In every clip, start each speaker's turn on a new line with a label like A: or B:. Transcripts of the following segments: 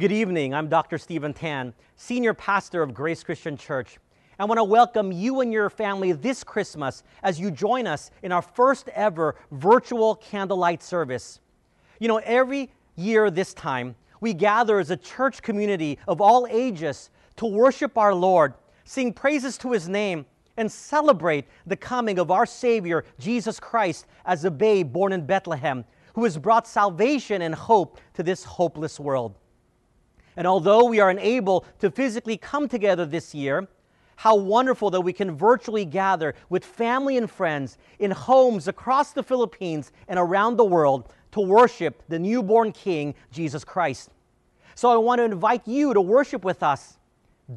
A: Good evening. I'm Dr. Stephen Tan, Senior Pastor of Grace Christian Church. I want to welcome you and your family this Christmas as you join us in our first ever virtual candlelight service. You know, every year this time, we gather as a church community of all ages to worship our Lord, sing praises to his name, and celebrate the coming of our Savior, Jesus Christ, as a babe born in Bethlehem, who has brought salvation and hope to this hopeless world. And although we are unable to physically come together this year, how wonderful that we can virtually gather with family and friends in homes across the Philippines and around the world to worship the newborn King, Jesus Christ. So I want to invite you to worship with us.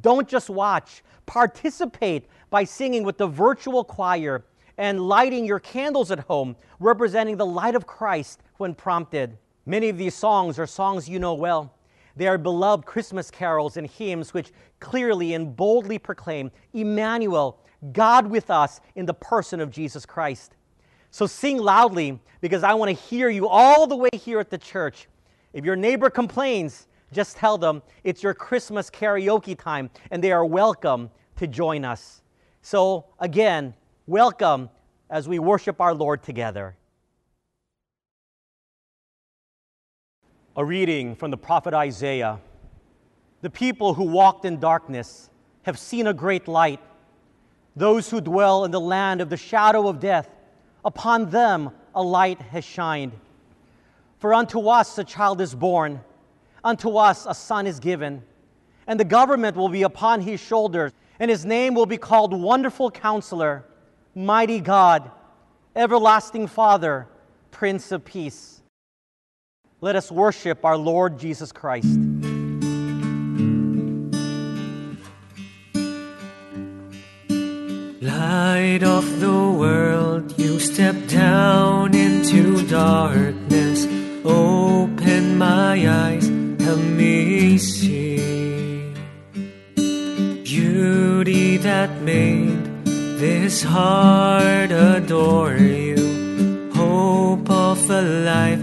A: Don't just watch, participate by singing with the virtual choir and lighting your candles at home, representing the light of Christ when prompted. Many of these songs are songs you know well. They are beloved Christmas carols and hymns which clearly and boldly proclaim Emmanuel, God with us in the person of Jesus Christ. So sing loudly because I want to hear you all the way here at the church. If your neighbor complains, just tell them it's your Christmas karaoke time and they are welcome to join us. So, again, welcome as we worship our Lord together. A reading from the prophet Isaiah. The people who walked in darkness have seen a great light. Those who dwell in the land of the shadow of death, upon them a light has shined. For unto us a child is born, unto us a son is given, and the government will be upon his shoulders, and his name will be called Wonderful Counselor, Mighty God, Everlasting Father, Prince of Peace let us worship our Lord Jesus Christ.
B: Light of the world, you step down into darkness. Open my eyes, help me see. Beauty that made this heart adore you. Hope of a life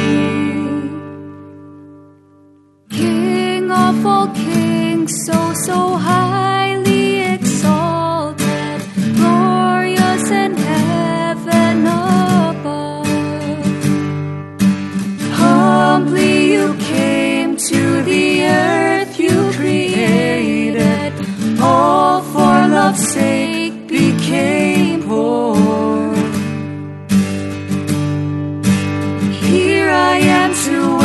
C: Of all kings, so, so highly exalted, glorious in heaven above. Humbly you came to the earth you created, all for love's sake became poor. Here I am to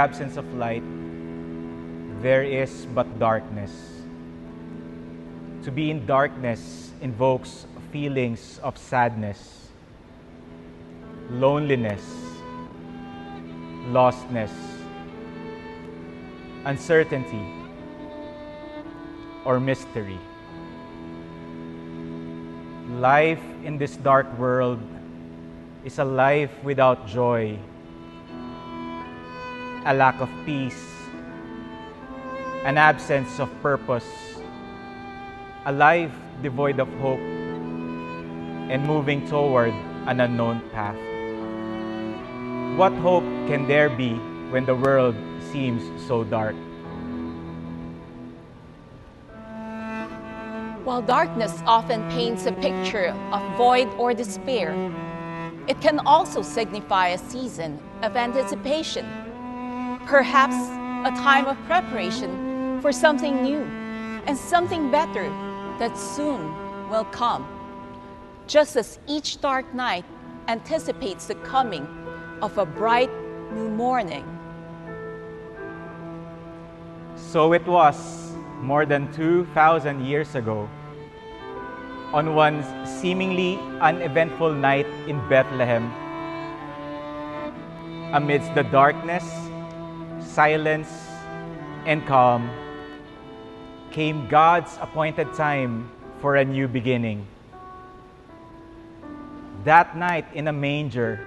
D: absence of light, there is but darkness. To be in darkness invokes feelings of sadness, loneliness, lostness, uncertainty, or mystery. Life in this dark world is a life without joy, a lack of peace, an absence of purpose, a life devoid of hope, and moving toward an unknown path. What hope can there be when the world seems so dark?
E: While darkness often paints a picture of void or despair, it can also signify a season of anticipation, perhaps a time of preparation for something new and something better that soon will come. Just as each dark night anticipates the coming of a bright new morning.
D: So it was more than 2,000 years ago, on one seemingly uneventful night in Bethlehem, amidst the darkness, silence, and calm, came God's appointed time for a new beginning. That night in a manger,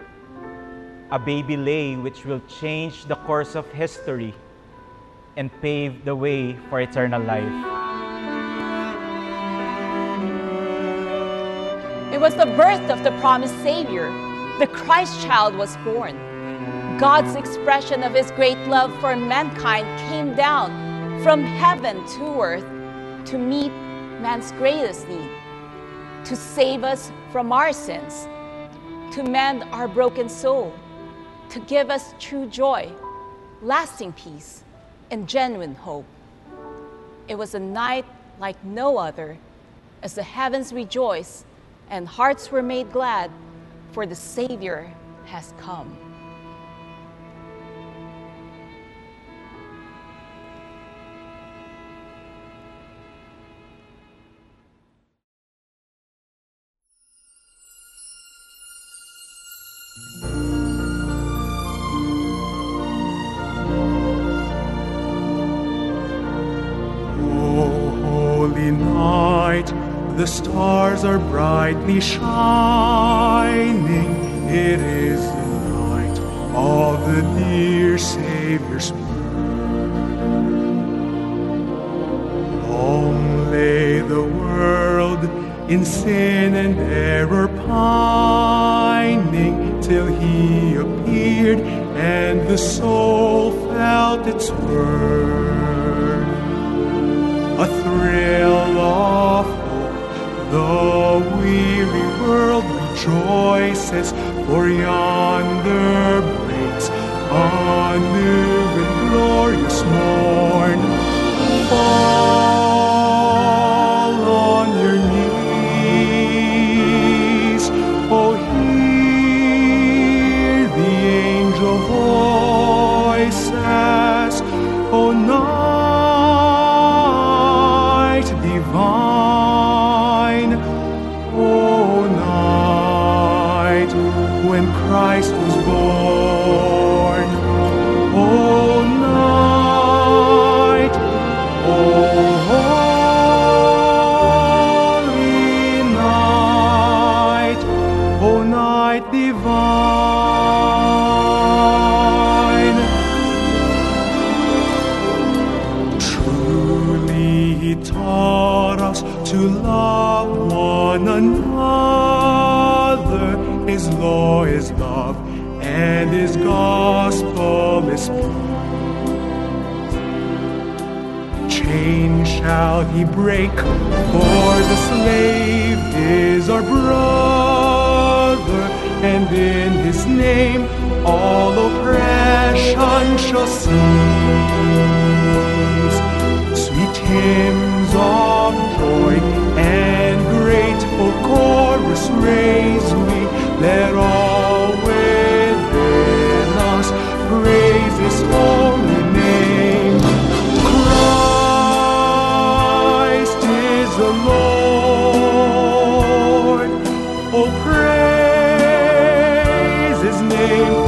D: a baby lay which will change the course of history and pave the way for eternal life.
E: It was the birth of the promised Savior. The Christ child was born. God's expression of his great love for mankind came down from heaven to earth to meet man's greatest need, to save us from our sins, to mend our broken soul, to give us true joy, lasting peace, and genuine hope. It was a night like no other as the heavens rejoiced and hearts were made glad, for the Savior has come.
F: Are brightly shining. It is the night of the dear Savior's birth. Long lay the world in sin and error pining till he appeared and the soul felt its worth a thrill of. The weary world rejoices, for yonder breaks a new and glorious morn. Break, for the slave is our brother, and in his name all oppression shall cease. Sweet hymns of joy and grateful chorus raise we, name.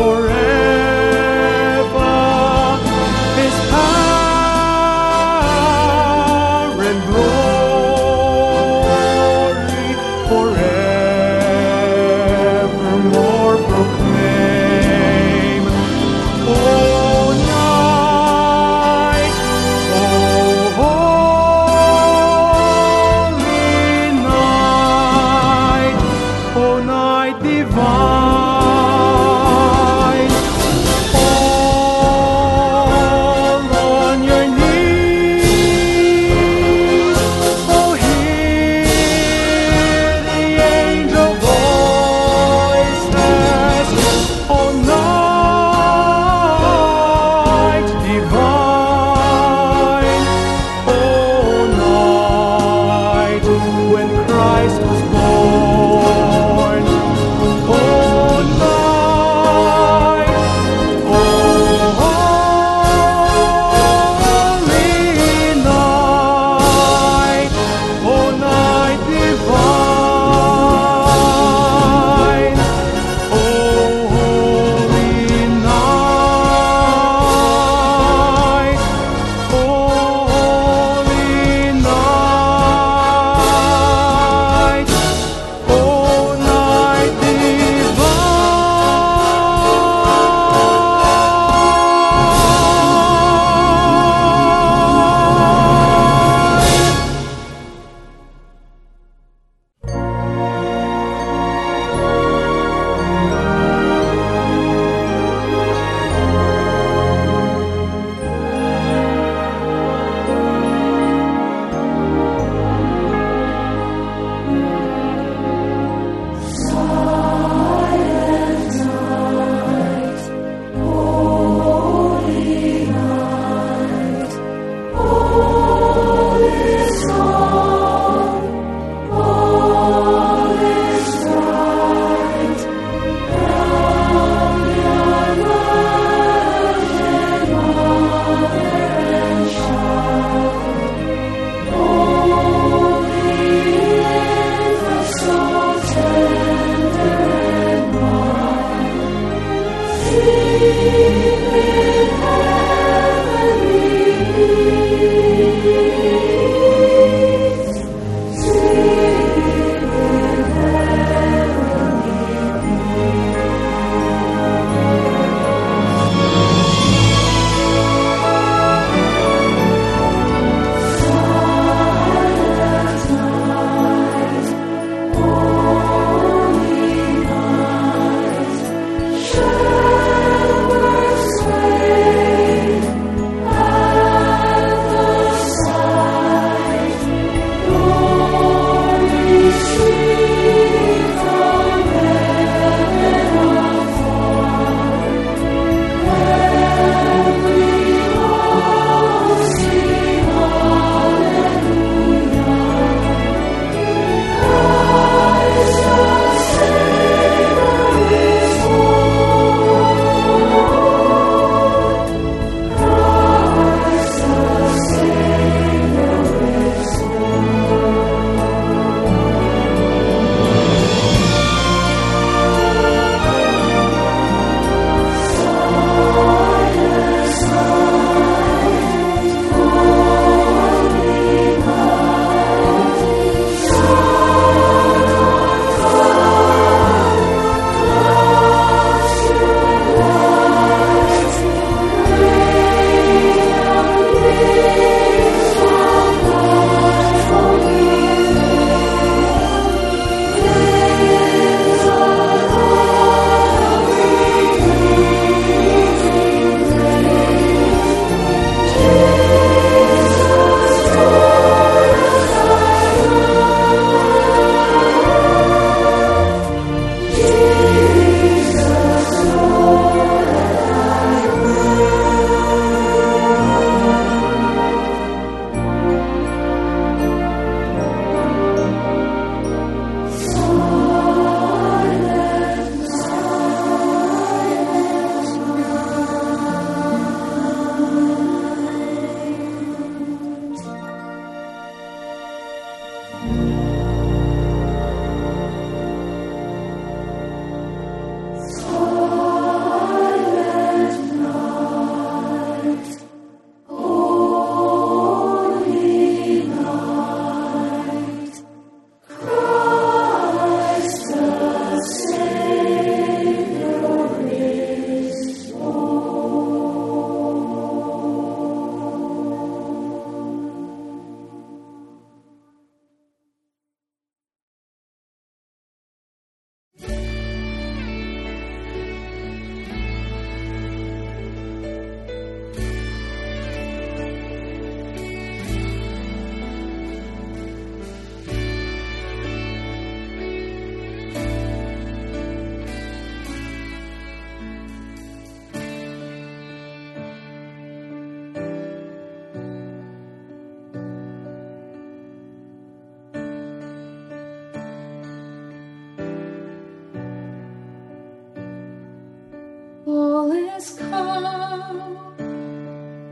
C: Has come,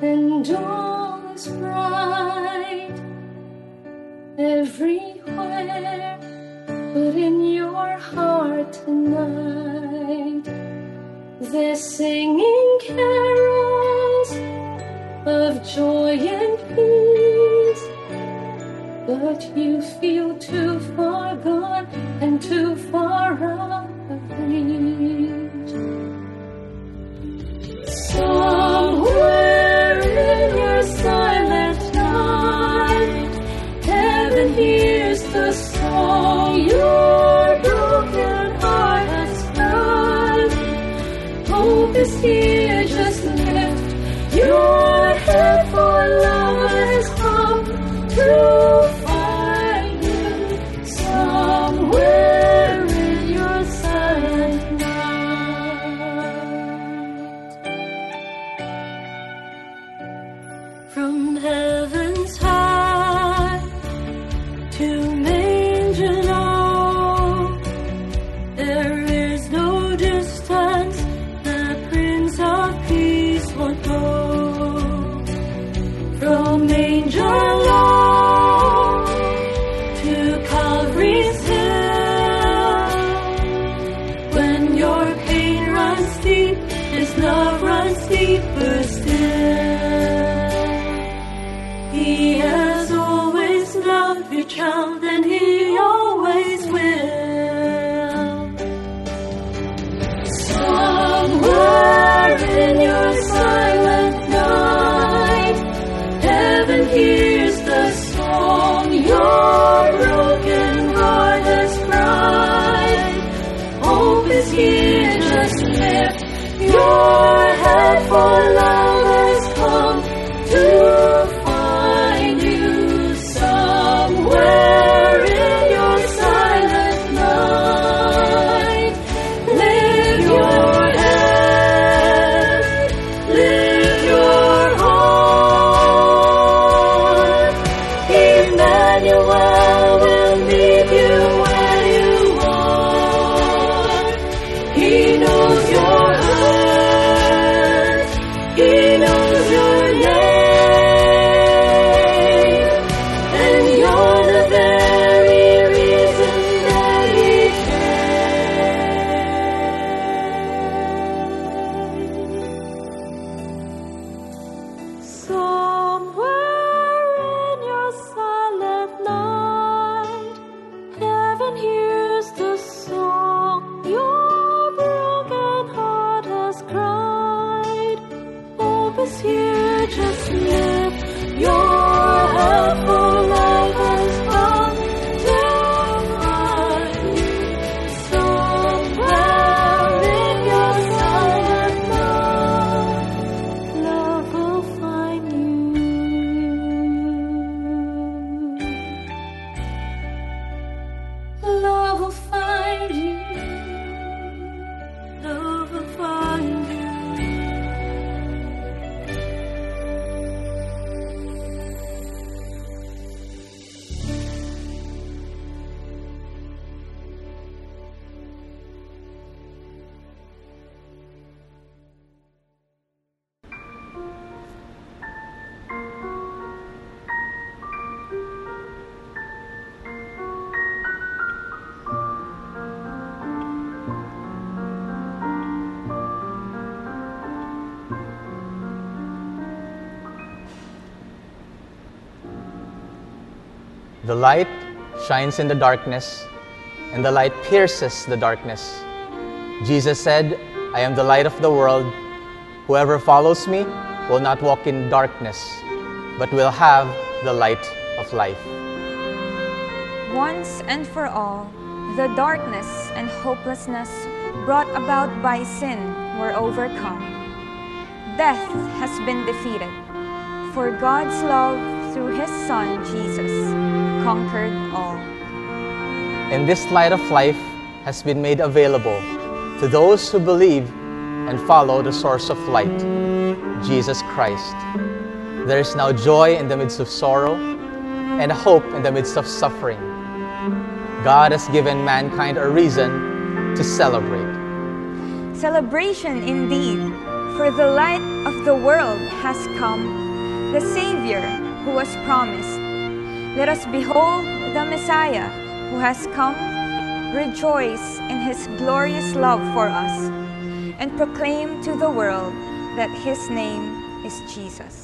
C: and all is bright everywhere, but in your heart tonight. They're singing carols of joy and peace, but you feel too far gone and too far out The
G: light shines in the darkness, and the light pierces the darkness. Jesus said, I am the light of the world. Whoever follows me will not walk in darkness, but will have the light of life.
H: Once and for all, the darkness and hopelessness brought about by sin were overcome. Death has been defeated, for God's love through His Son Jesus conquered all.
G: And this light of life has been made available to those who believe and follow the source of light, Jesus Christ. There is now joy in the midst of sorrow and hope in the midst of suffering. God has given mankind a reason to celebrate.
H: Celebration indeed, For the light of the world has come, the Savior who was promised. Let us behold the Messiah who has come, rejoice in his glorious love for us, and proclaim to the world that his name is Jesus.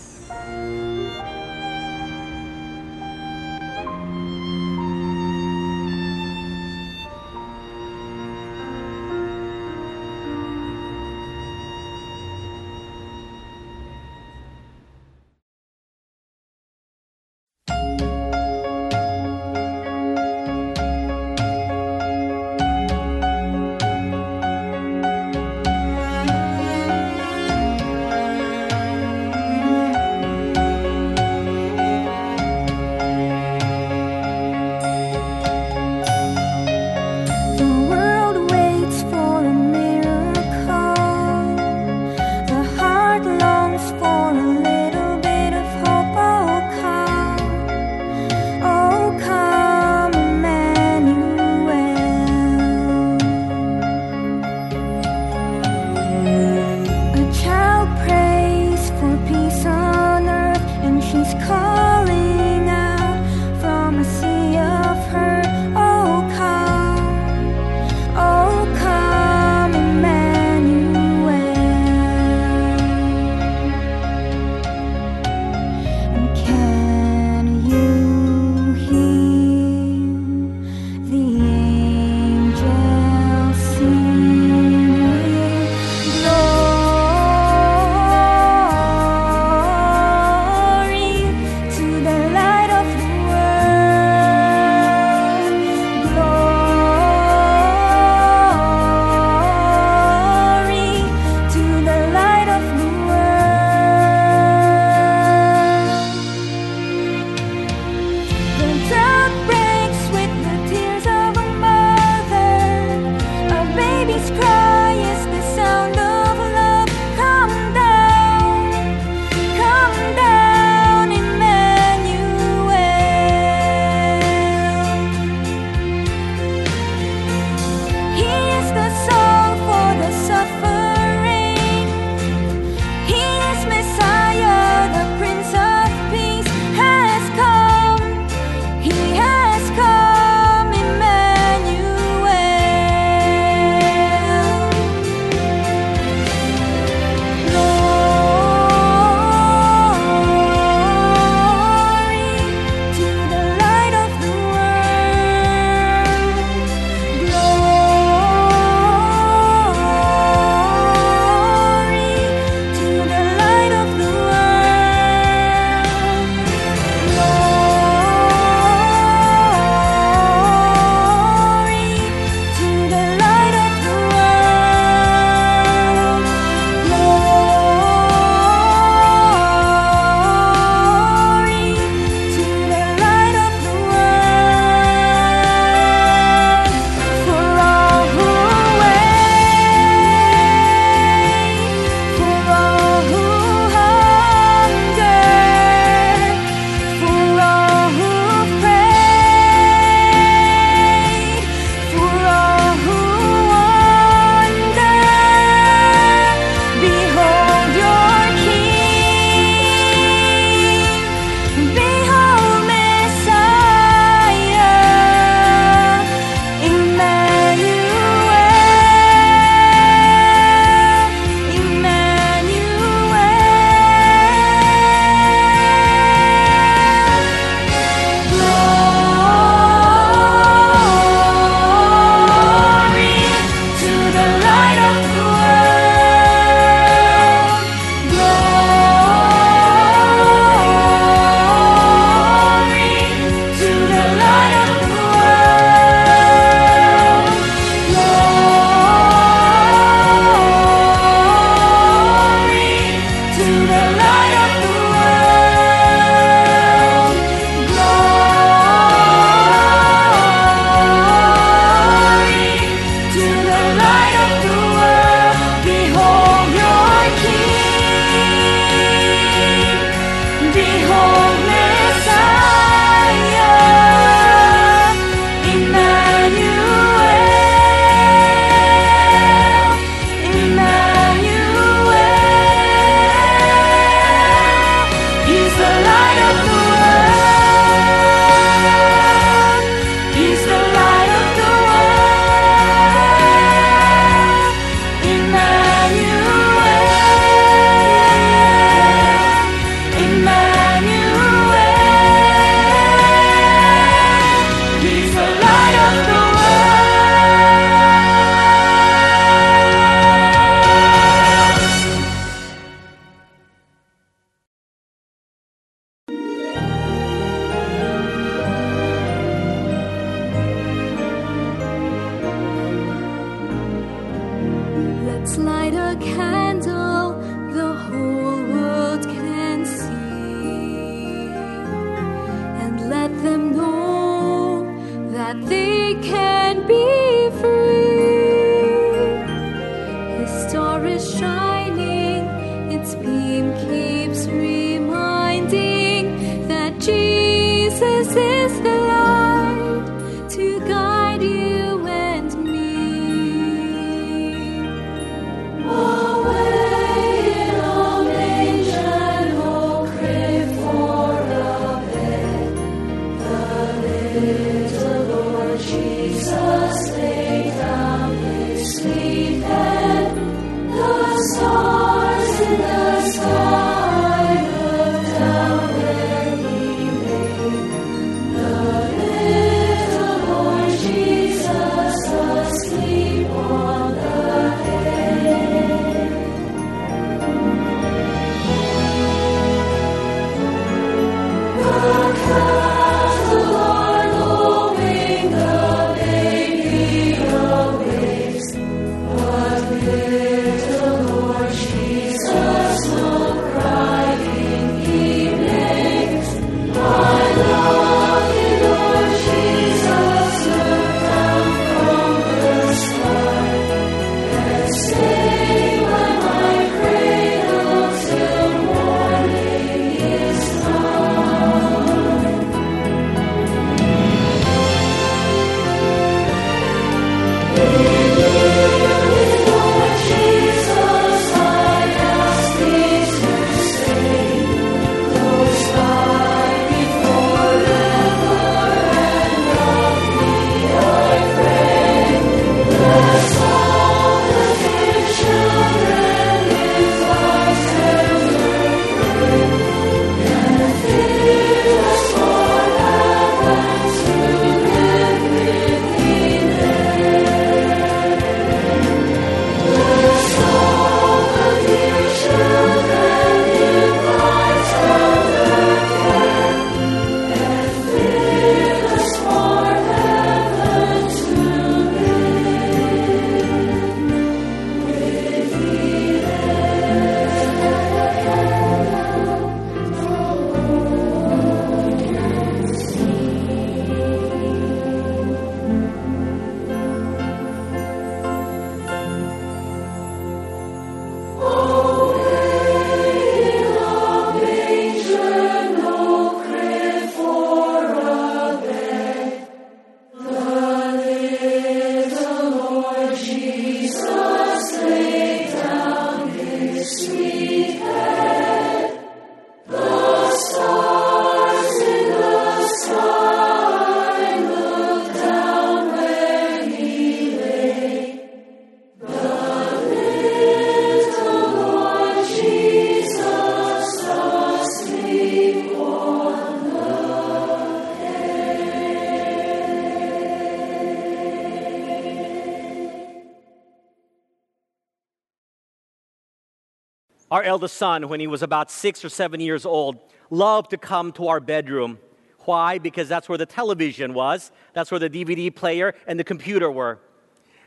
A: Eldest son, when he was about six or seven years old, loved to come to our bedroom. Why? Because that's where the television was, that's where the DVD player and the computer were.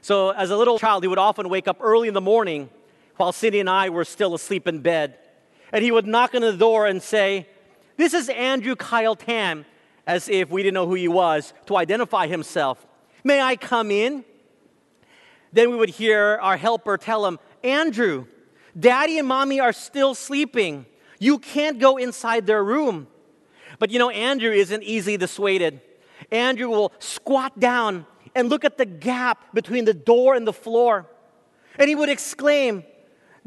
A: So, as a little child, he would often wake up early in the morning while Cindy and I were still asleep in bed. And he would knock on the door and say, This is Andrew Kyle Tan, as if we didn't know who he was, to identify himself. May I come in? Then we would hear our helper tell him, Andrew, daddy and mommy are still sleeping. You can't go inside their room. But you know, Andrew isn't easily dissuaded. Andrew will squat down and look at the gap between the door and the floor. And he would exclaim,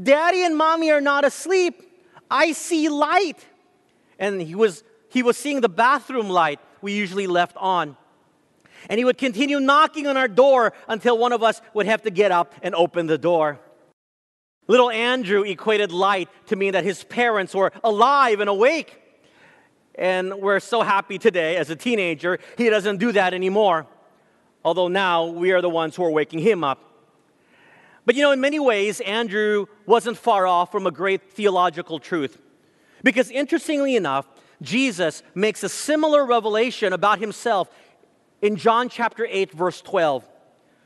A: Daddy and mommy are not asleep. I see light. And he was, he was seeing the bathroom light we usually left on. And he would continue knocking on our door until one of us would have to get up and open the door. Little Andrew equated light to mean that his parents were alive and awake. And we're so happy today, as a teenager, he doesn't do that anymore. Although now we are the ones who are waking him up. But you know, in many ways, Andrew wasn't far off from a great theological truth. Because interestingly enough, Jesus makes a similar revelation about himself in John chapter 8, verse 12.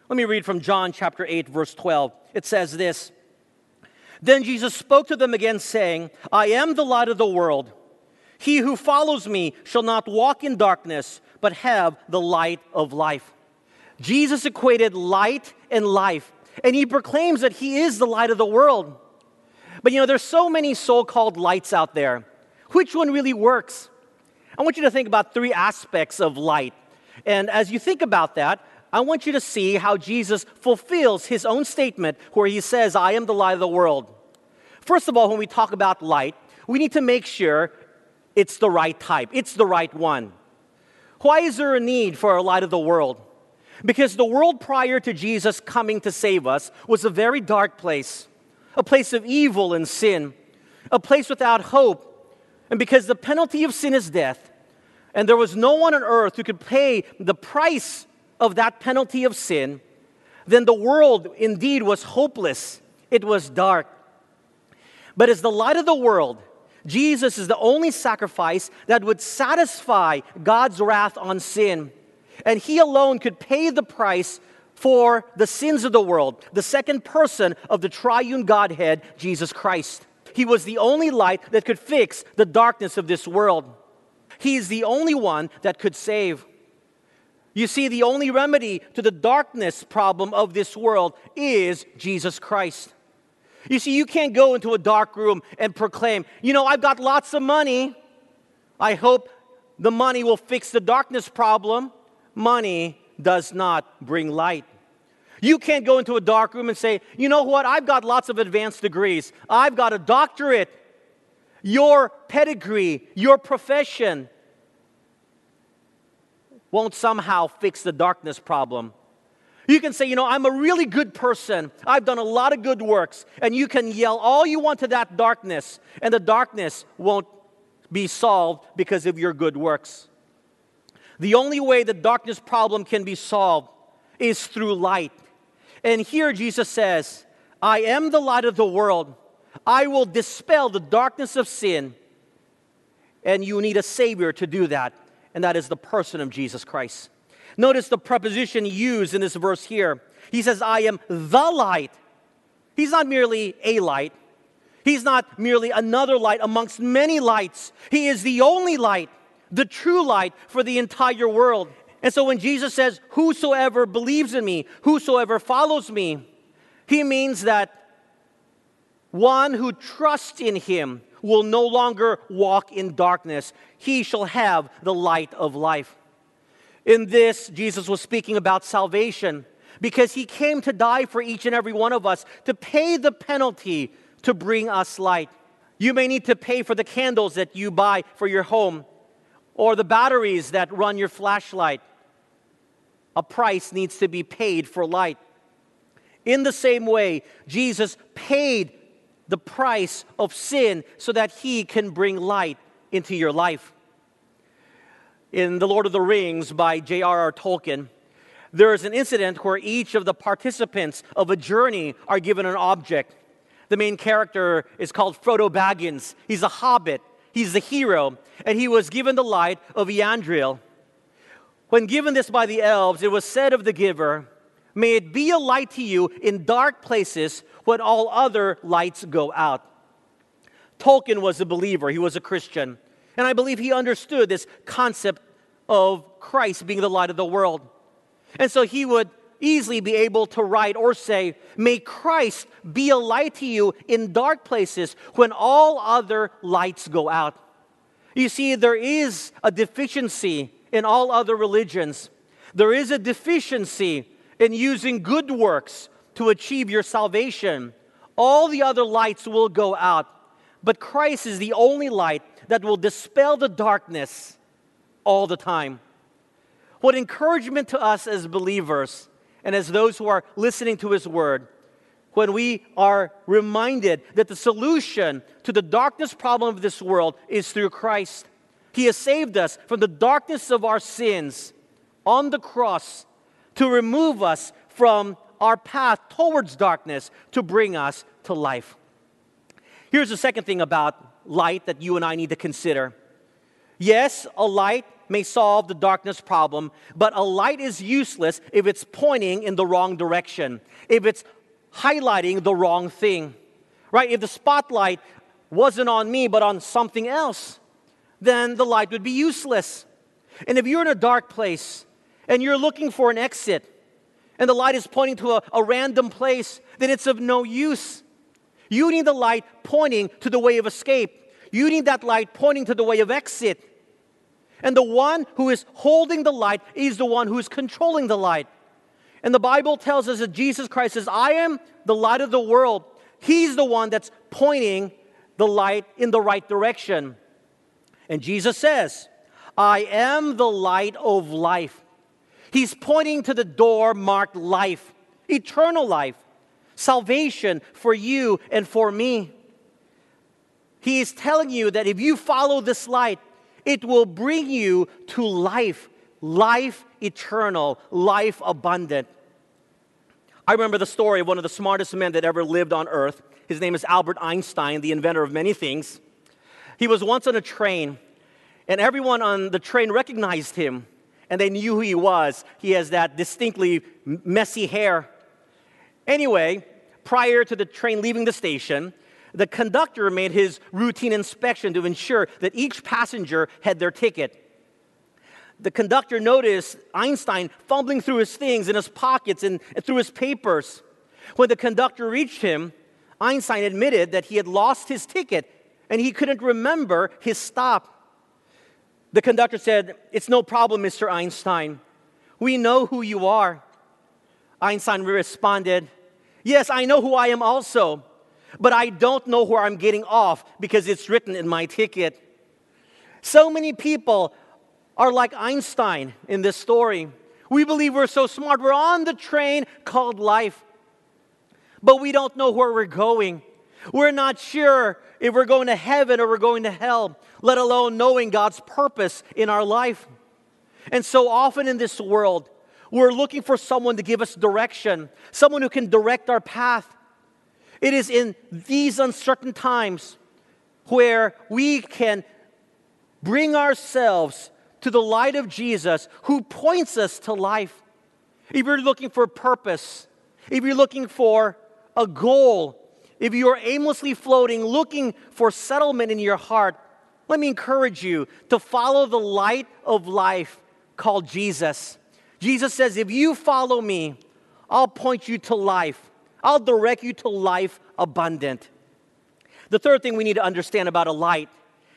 A: Let me read from John chapter 8, verse 12. It says this Then Jesus spoke to them again, saying, I am the light of the world. He who follows me shall not walk in darkness, but have the light of life. Jesus equated light and life, and he proclaims that he is the light of the world. But you know, there's so many so called lights out there. Which one really works? I want you to think about three aspects of light. And as you think about that, I want you to see how Jesus fulfills his own statement where he says, I am the light of the world. First of all, when we talk about light, we need to make sure it's the right type, it's the right one. Why is there a need for a light of the world? Because the world prior to Jesus coming to save us was a very dark place, a place of evil and sin, a place without hope. And because the penalty of sin is death, and there was no one on earth who could pay the price of that penalty of sin, then the world indeed was hopeless. It was dark. But as the light of the world, Jesus is the only sacrifice that would satisfy God's wrath on sin. And He alone could pay the price for the sins of the world, the second person of the triune Godhead, Jesus Christ. He was the only light that could fix the darkness of this world. He is the only one that could save. You see, the only remedy to the darkness problem of this world is Jesus Christ. You see, you can't go into a dark room and proclaim, you know, I've got lots of money. I hope the money will fix the darkness problem. Money does not bring light. You can't go into a dark room and say, you know what, I've got lots of advanced degrees. I've got a doctorate. Your pedigree, your profession, won't somehow fix the darkness problem. You can say, you know, I'm a really good person. I've done a lot of good works. And you can yell all you want to that darkness, and the darkness won't be solved because of your good works. The only way the darkness problem can be solved is through light. And here Jesus says, I am the light of the world. I will dispel the darkness of sin. And you need a Savior to do that and that is the person of Jesus Christ. Notice the preposition used in this verse here. He says, I am the light. He's not merely a light, He's not merely another light amongst many lights. He is the only light, the true light for the entire world. And so when Jesus says, Whosoever believes in me, whosoever follows me, he means that one who trusts in him will no longer walk in darkness. He shall have the light of life. In this, Jesus was speaking about salvation because he came to die for each and every one of us to pay the penalty to bring us light. You may need to pay for the candles that you buy for your home or the batteries that run your flashlight. A price needs to be paid for light. In the same way, Jesus paid the price of sin so that he can bring light into your life. In The Lord of the Rings by J.R.R. Tolkien, there is an incident where each of the participants of a journey are given an object. The main character is called Frodo Baggins. He's a hobbit, he's the hero, and he was given the light of Eärendil. When given this by the elves, it was said of the giver, May it be a light to you in dark places when all other lights go out. Tolkien was a believer, he was a Christian. And I believe he understood this concept of Christ being the light of the world. And so he would easily be able to write or say, May Christ be a light to you in dark places when all other lights go out. You see, there is a deficiency in all other religions. There is a deficiency in using good works to achieve your salvation. All the other lights will go out, but Christ is the only light that will dispel the darkness all the time. What encouragement to us as believers and as those who are listening to His word when we are reminded that the solution to the darkness problem of this world is through Christ. He has saved us from the darkness of our sins on the cross to remove us from our path towards darkness to bring us to life. Here's the second thing about light that you and I need to consider. Yes, a light may solve the darkness problem, but a light is useless if it's pointing in the wrong direction, if it's highlighting the wrong thing. right? If the spotlight wasn't on me but on something else, then the light would be useless. And if you're in a dark place and you're looking for an exit and the light is pointing to a, a random place, then it's of no use. You need the light pointing to the way of escape. You need that light pointing to the way of exit. And the one who is holding the light is the one who is controlling the light. And the Bible tells us that Jesus Christ says, I am the light of the world. He's the one that's pointing the light in the right direction. And Jesus says, I am the light of life. He's pointing to the door marked life, eternal life, salvation for you and for me. He is telling you that if you follow this light, it will bring you to life, life eternal, life abundant. I remember the story of one of the smartest men that ever lived on earth. His name is Albert Einstein, the inventor of many things. He was once on a train, and everyone on the train recognized him, and they knew who he was. He has that distinctly messy hair. Anyway, prior to the train leaving the station, the conductor made his routine inspection to ensure that each passenger had their ticket. The conductor noticed Einstein fumbling through his things in his pockets and, through his papers. When the conductor reached him, Einstein admitted that he had lost his ticket and he couldn't remember his stop. The conductor said, It's no problem, Mr. Einstein. We know who you are. Einstein responded, Yes, I know who I am also but I don't know where I'm getting off because it's written in my ticket. So many people are like Einstein in this story. We believe we're so smart. We're on the train called life, but we don't know where we're going. We're not sure if we're going to heaven or we're going to hell, let alone knowing God's purpose in our life. And so often in this world, we're looking for someone to give us direction, someone who can direct our path. It is in these uncertain times where we can bring ourselves to the light of Jesus who points us to life. If you're looking for purpose, if you're looking for a goal, if you are aimlessly floating, looking for settlement in your heart, let me encourage you to follow the light of life called Jesus. Jesus says, If you follow me, I'll point you to life. I'll direct you to life abundant. The third thing we need to understand about a light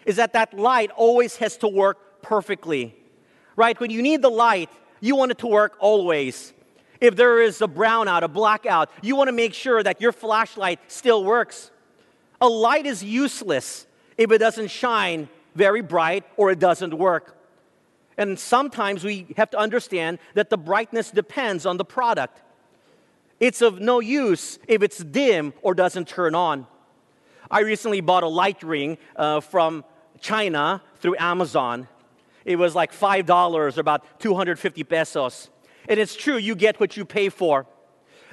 A: is that that light always has to work perfectly. Right? When you need the light, you want it to work always. If there is a brownout, a blackout, you want to make sure that your flashlight still works. A light is useless if it doesn't shine very bright or it doesn't work. And sometimes we have to understand that the brightness depends on the product. It's of no use if it's dim or doesn't turn on. I recently bought a light ring uh, from China through Amazon. It was like $5 or about 250 pesos. And it's true, you get what you pay for.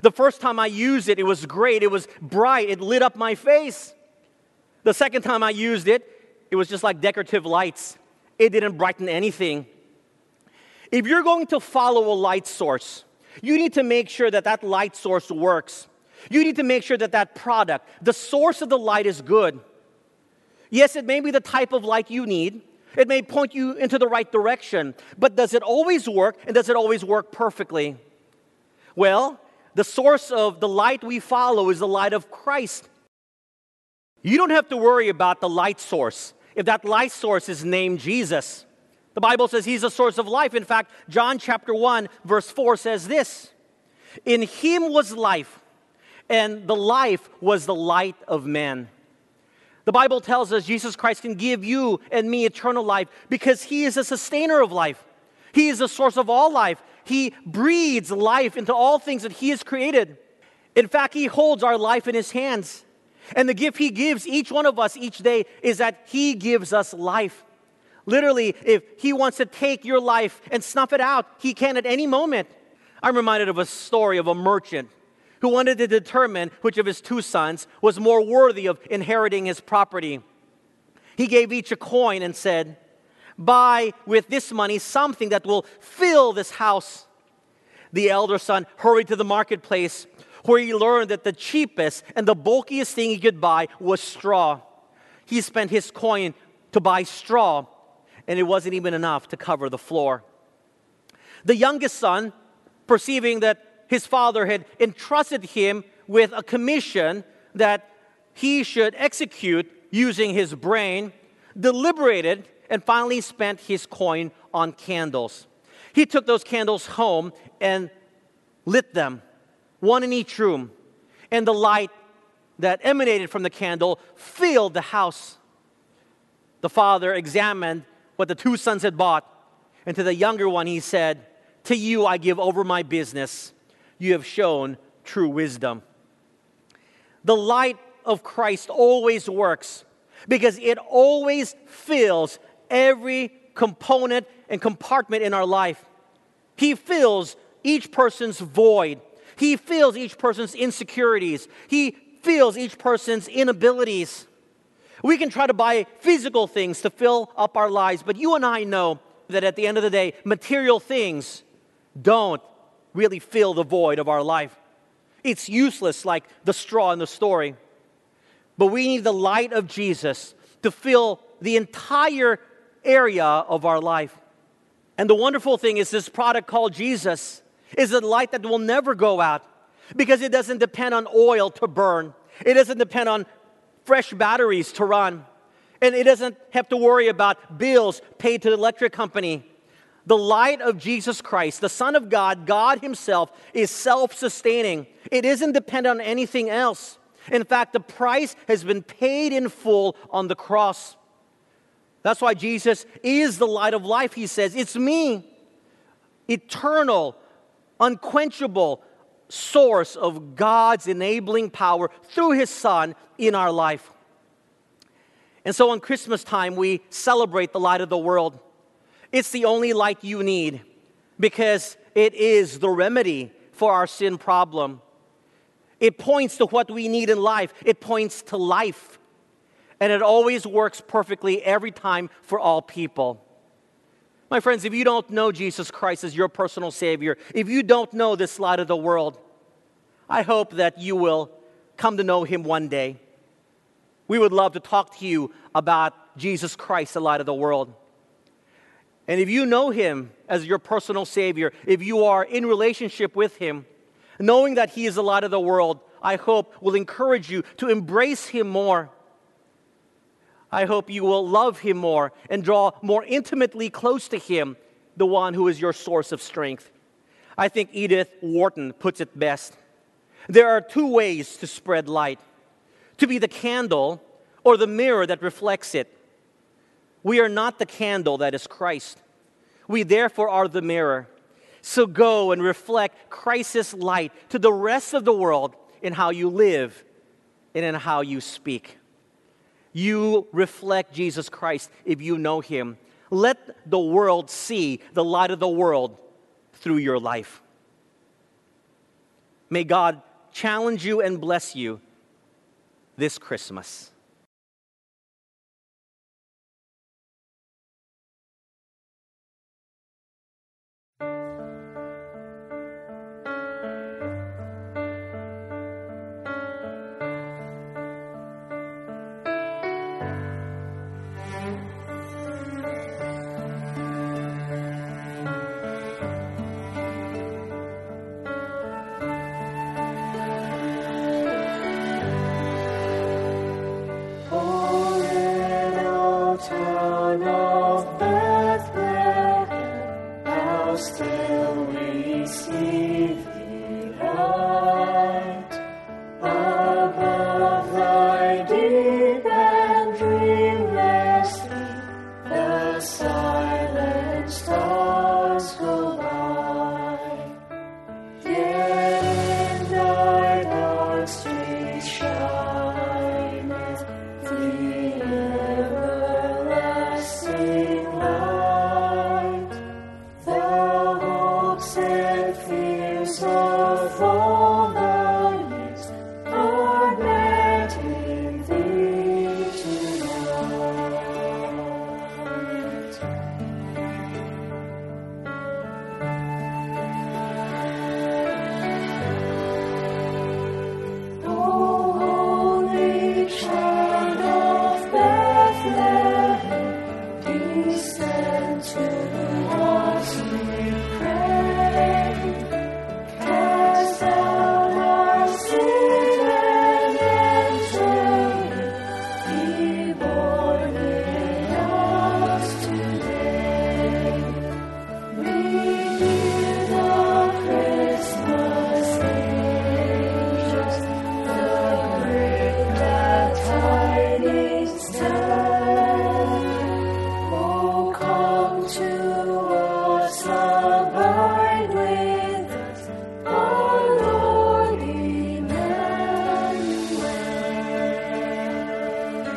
A: The first time I used it, it was great. It was bright, it lit up my face. The second time I used it, it was just like decorative lights, it didn't brighten anything. If you're going to follow a light source, you need to make sure that that light source works. You need to make sure that that product, the source of the light, is good. Yes, it may be the type of light you need. It may point you into the right direction, but does it always work and does it always work perfectly? Well, the source of the light we follow is the light of Christ. You don't have to worry about the light source if that light source is named Jesus. The Bible says he's a source of life. In fact, John chapter 1, verse 4 says this In him was life, and the life was the light of men. The Bible tells us Jesus Christ can give you and me eternal life because he is a sustainer of life. He is the source of all life. He breathes life into all things that he has created. In fact, he holds our life in his hands. And the gift he gives each one of us each day is that he gives us life. Literally, if he wants to take your life and snuff it out, he can at any moment. I'm reminded of a story of a merchant who wanted to determine which of his two sons was more worthy of inheriting his property. He gave each a coin and said, Buy with this money something that will fill this house. The elder son hurried to the marketplace, where he learned that the cheapest and the bulkiest thing he could buy was straw. He spent his coin to buy straw, and it wasn't even enough to cover the floor. The youngest son, perceiving that his father had entrusted him with a commission that he should execute using his brain, deliberated and finally spent his coin on candles. He took those candles home and lit them, one in each room, and the light that emanated from the candle filled the house. The father examined what the two sons had bought, and to the younger one he said, To you I give over my business. You have shown true wisdom. The light of Christ always works because it always fills every component and compartment in our life. He fills each person's void. He fills each person's insecurities. He fills each person's inabilities. We can try to buy physical things to fill up our lives, but you and I know that at the end of the day, material things don't really fill the void of our life. It's useless, like the straw in the story. But we need the light of Jesus to fill the entire area of our life. And the wonderful thing is, this product called Jesus is a light that will never go out because it doesn't depend on oil to burn, it doesn't depend on fresh batteries to run, and it doesn't have to worry about bills paid to the electric company. The light of Jesus Christ, the Son of God, God Himself, is self sustaining. It isn't dependent on anything else. In fact, the price has been paid in full on the cross. That's why Jesus is the light of life. He says, It's me, eternal, unquenchable source of God's enabling power through His Son in our life. And so on Christmas time, we celebrate the light of the world. It's the only light you need because it is the remedy for our sin problem. It points to what we need in life, it points to life. And it always works perfectly every time for all people. My friends, if you don't know Jesus Christ as your personal Savior, if you don't know this light of the world, I hope that you will come to know Him one day. We would love to talk to you about Jesus Christ, the light of the world. And if you know Him as your personal Savior, if you are in relationship with Him, knowing that He is the light of the world, I hope will encourage you to embrace Him more. I hope you will love Him more and draw more intimately close to Him, the one who is your source of strength. I think Edith Wharton puts it best. There are two ways to spread light to be the candle or the mirror that reflects it. We are not the candle that is Christ. We therefore are the mirror. So go and reflect Christ's light to the rest of the world in how you live and in how you speak. You reflect Jesus Christ if you know him. Let the world see the light of the world through your life. May God challenge you and bless you this Christmas.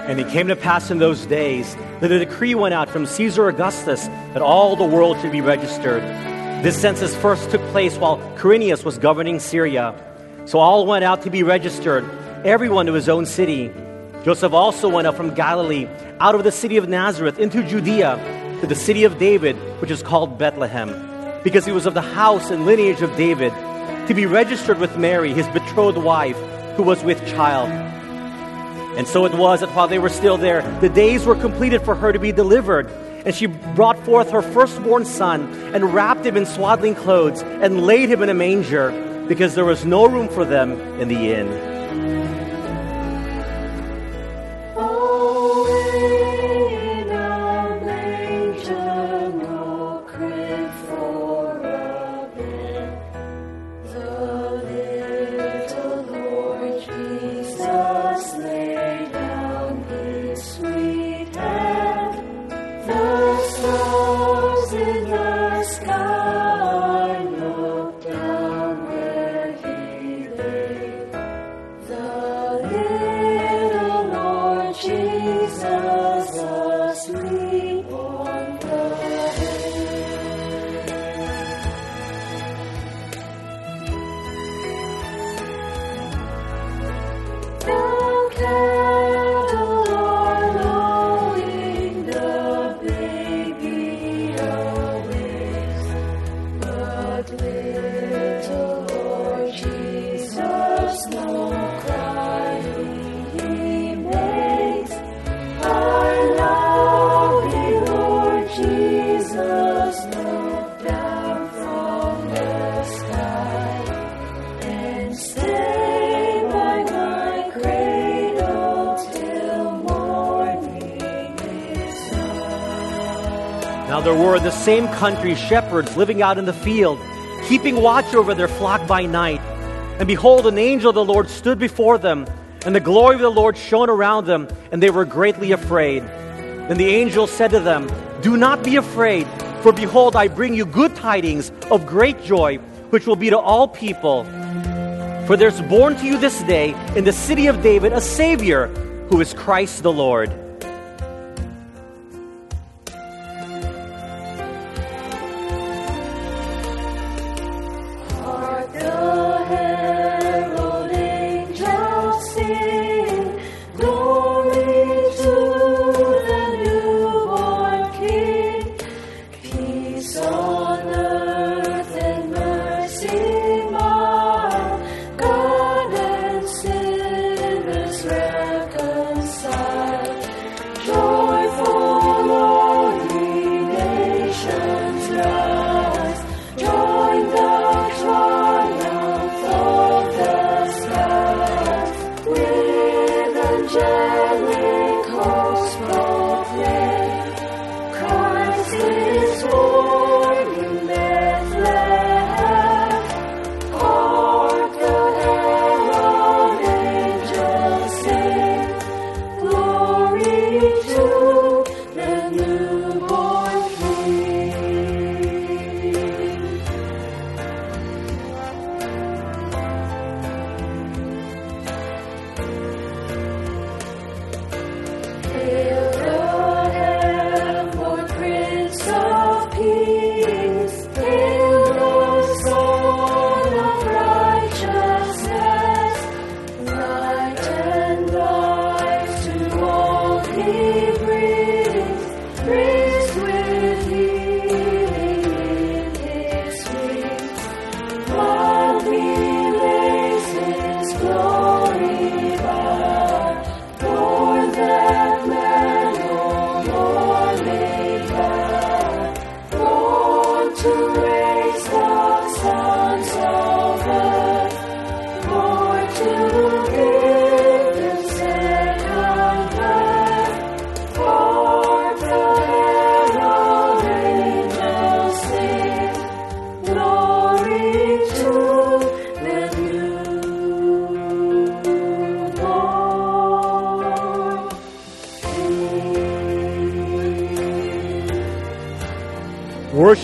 I: And it came to pass in those days that a decree went out from Caesar Augustus that all the world should be registered. This census first took place while Quirinius was governing Syria. So all went out to be registered, everyone to his own city. Joseph also went up from Galilee, out of the city of Nazareth, into Judea, to the city of David, which is called Bethlehem, because he was of the house and lineage of David, to be registered with Mary, his betrothed wife, who was with child. And so it was that while they were still there, the days were completed for her to be delivered. And she brought forth her firstborn son and wrapped him in swaddling clothes and laid him in a manger because there was no room for them in the inn. Now there were in the same country shepherds living out in the field, keeping watch over their flock by night. And behold, an angel of the Lord stood before them, and the glory of the Lord shone around them, and they were greatly afraid. Then the angel said to them, Do not be afraid, for behold, I bring you good tidings of great joy, which will be to all people. For there's born to you this day in the city of David a Savior, who is Christ the Lord.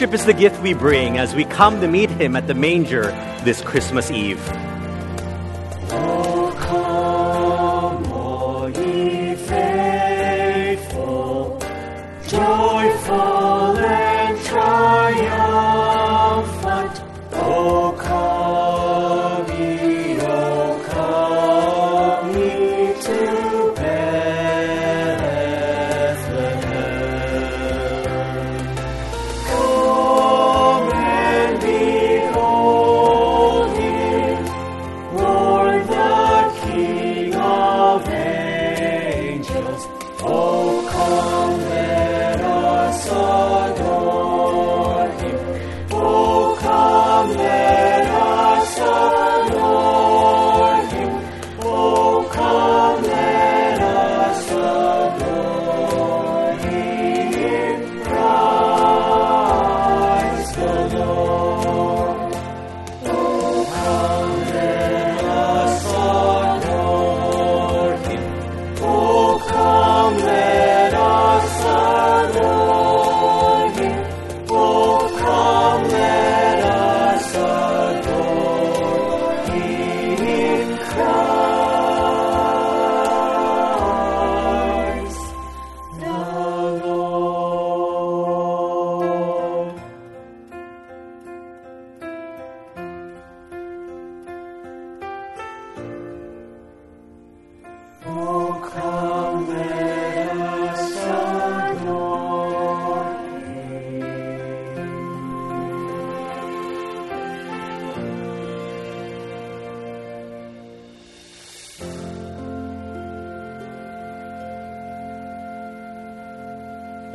I: Worship is the gift we bring as we come to meet him at the manger this Christmas Eve.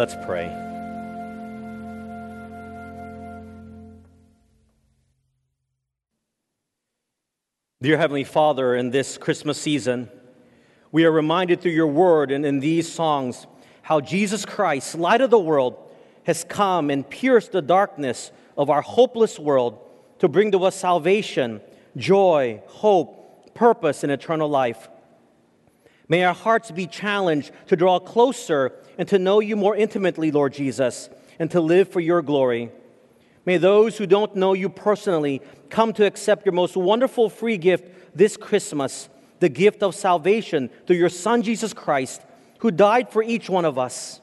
A: Let's pray. Dear Heavenly Father, in this Christmas season, we are reminded through your word and in these songs how Jesus Christ, light of the world, has come and pierced the darkness of our hopeless world to bring to us salvation, joy, hope, purpose, and eternal life. May our hearts be challenged to draw closer and to know you more intimately, Lord Jesus, and to live for your glory. May those who don't know you personally come to accept your most wonderful free gift this Christmas, the gift of salvation through your Son, Jesus Christ, who died for each one of us.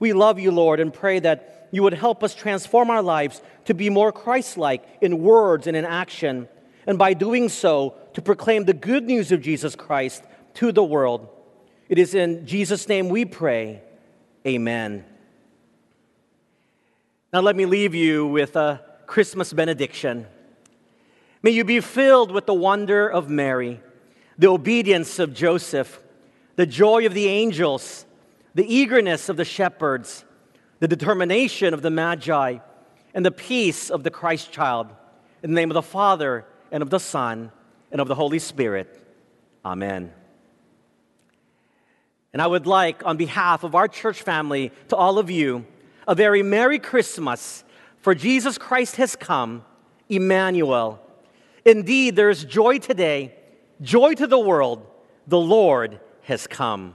A: We love you, Lord, and pray that you would help us transform our lives to be more Christ like in words and in action, and by doing so, to proclaim the good news of Jesus Christ to the world. It is in Jesus' name we pray. Amen. Now, let me leave you with a Christmas benediction. May you be filled with the wonder of Mary, the obedience of Joseph, the joy of the angels, the eagerness of the shepherds, the determination of the Magi, and the peace of the Christ child. In the name of the Father, and of the Son, and of the Holy Spirit. Amen. And I would like, on behalf of our church family, to all of you, a very Merry Christmas, for Jesus Christ has come, Emmanuel. Indeed, there is joy today, joy to the world. The Lord has come.